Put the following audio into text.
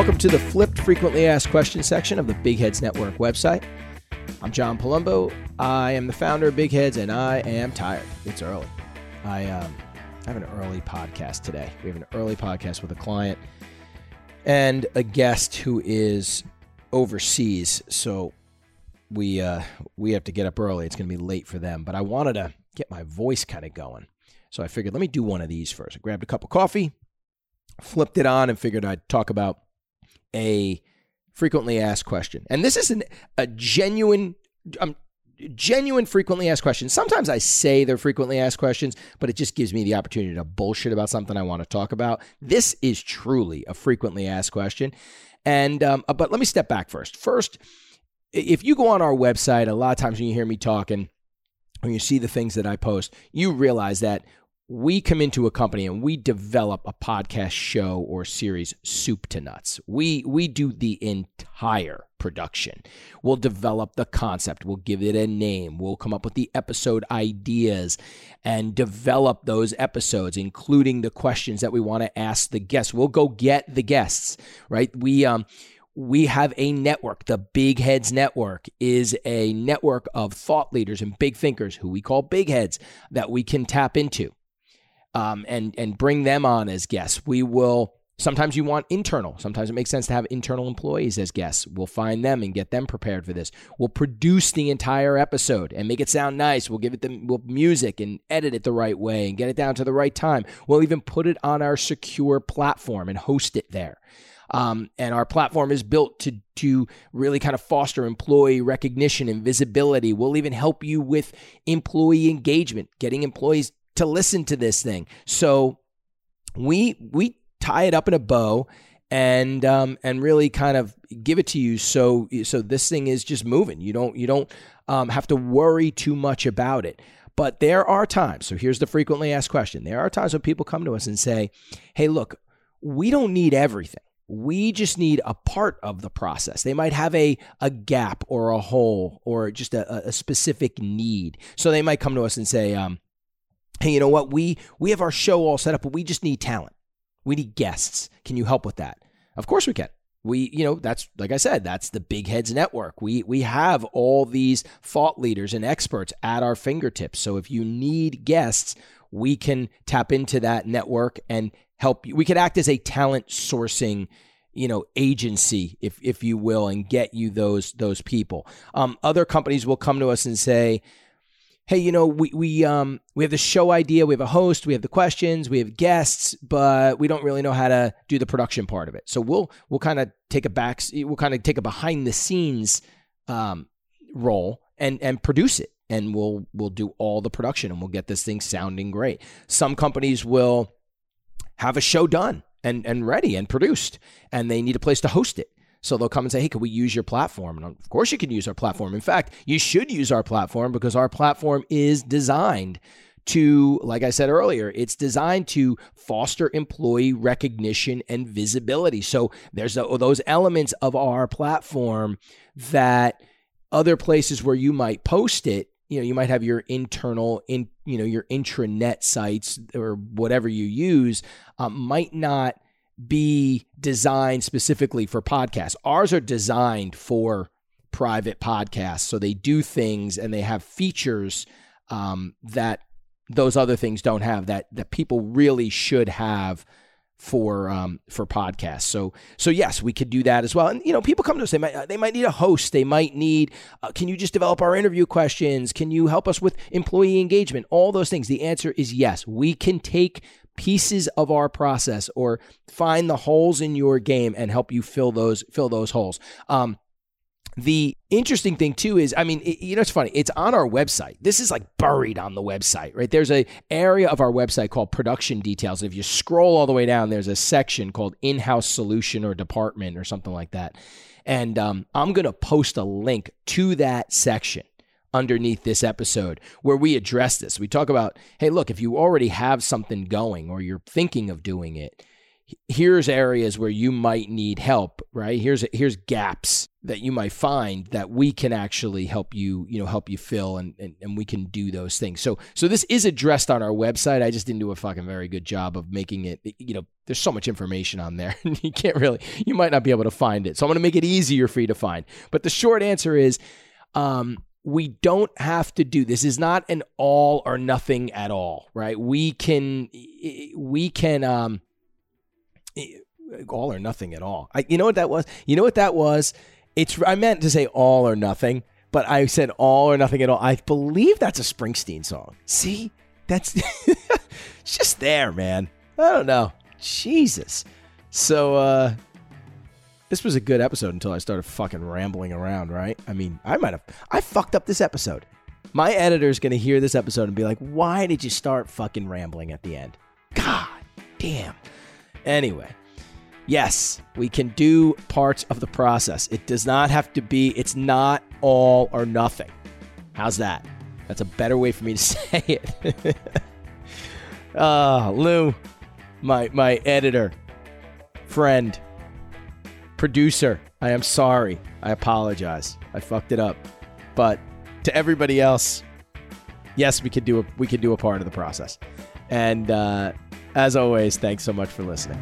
Welcome to the flipped frequently asked questions section of the Big Heads Network website. I'm John Palumbo. I am the founder of Big Heads, and I am tired. It's early. I um, have an early podcast today. We have an early podcast with a client and a guest who is overseas. So we uh, we have to get up early. It's going to be late for them. But I wanted to get my voice kind of going. So I figured, let me do one of these first. I grabbed a cup of coffee, flipped it on, and figured I'd talk about a frequently asked question. And this is an, a genuine, um, genuine frequently asked question. Sometimes I say they're frequently asked questions, but it just gives me the opportunity to bullshit about something I want to talk about. This is truly a frequently asked question. And, um, uh, but let me step back first. First, if you go on our website, a lot of times when you hear me talking, when you see the things that I post, you realize that we come into a company and we develop a podcast show or series soup to nuts. We we do the entire production. We'll develop the concept, we'll give it a name, we'll come up with the episode ideas and develop those episodes including the questions that we want to ask the guests. We'll go get the guests, right? We um we have a network. The Big Heads Network is a network of thought leaders and big thinkers who we call big heads that we can tap into um, and and bring them on as guests. We will. Sometimes you want internal. Sometimes it makes sense to have internal employees as guests. We'll find them and get them prepared for this. We'll produce the entire episode and make it sound nice. We'll give it the we'll music and edit it the right way and get it down to the right time. We'll even put it on our secure platform and host it there. Um, and our platform is built to to really kind of foster employee recognition and visibility. We'll even help you with employee engagement, getting employees to listen to this thing. So we we tie it up in a bow and um, and really kind of give it to you so so this thing is just moving. You don't you don't um, have to worry too much about it. But there are times. So here's the frequently asked question. There are times when people come to us and say, "Hey, look, we don't need everything. We just need a part of the process. They might have a, a gap or a hole or just a, a specific need. So they might come to us and say, um, hey, you know what? We we have our show all set up, but we just need talent. We need guests. Can you help with that? Of course we can. We, you know, that's like I said, that's the Big Heads Network. We we have all these thought leaders and experts at our fingertips. So if you need guests, we can tap into that network and help you. We could act as a talent sourcing you know agency if if you will and get you those those people um, other companies will come to us and say hey, you know, we we um we have the show idea, we have a host, we have the questions, we have guests, but we don't really know how to do the production part of it. So we'll we'll kind of take a back, we'll kind of take a behind the scenes um, role and and produce it, and we'll we'll do all the production, and we'll get this thing sounding great. Some companies will have a show done and and ready and produced, and they need a place to host it. So they'll come and say, hey, can we use your platform? And of course, you can use our platform. In fact, you should use our platform because our platform is designed to, like I said earlier, it's designed to foster employee recognition and visibility. So there's those elements of our platform that other places where you might post it you know you might have your internal in you know your intranet sites or whatever you use um, might not be designed specifically for podcasts. Ours are designed for private podcasts. So they do things and they have features um, that those other things don't have that that people really should have for um, for podcasts. So so yes, we could do that as well. And you know, people come to us. They might they might need a host. They might need. Uh, can you just develop our interview questions? Can you help us with employee engagement? All those things. The answer is yes. We can take pieces of our process or find the holes in your game and help you fill those fill those holes. Um, the interesting thing too is, I mean, it, you know, it's funny. It's on our website. This is like buried on the website, right? There's a area of our website called production details. If you scroll all the way down, there's a section called in-house solution or department or something like that. And um, I'm going to post a link to that section underneath this episode where we address this. We talk about, hey, look, if you already have something going or you're thinking of doing it, here's areas where you might need help, right? Here's here's gaps that you might find that we can actually help you, you know, help you fill and, and, and we can do those things. So so this is addressed on our website. I just didn't do a fucking very good job of making it, you know, there's so much information on there. you can't really you might not be able to find it. So I'm going to make it easier for you to find. But the short answer is um we don't have to do this is not an all or nothing at all, right? We can we can um all or nothing at all. I, you know what that was? You know what that was? It's I meant to say all or nothing, but I said all or nothing at all. I believe that's a Springsteen song. See, that's it's just there, man. I don't know. Jesus. So uh this was a good episode until I started fucking rambling around, right? I mean, I might have I fucked up this episode. My editor's going to hear this episode and be like, "Why did you start fucking rambling at the end?" God damn. Anyway, yes, we can do parts of the process. It does not have to be, it's not all or nothing. How's that? That's a better way for me to say it. uh, Lou, my my editor, friend, producer, I am sorry. I apologize. I fucked it up. But to everybody else, yes, we could do a we could do a part of the process. And uh, as always, thanks so much for listening.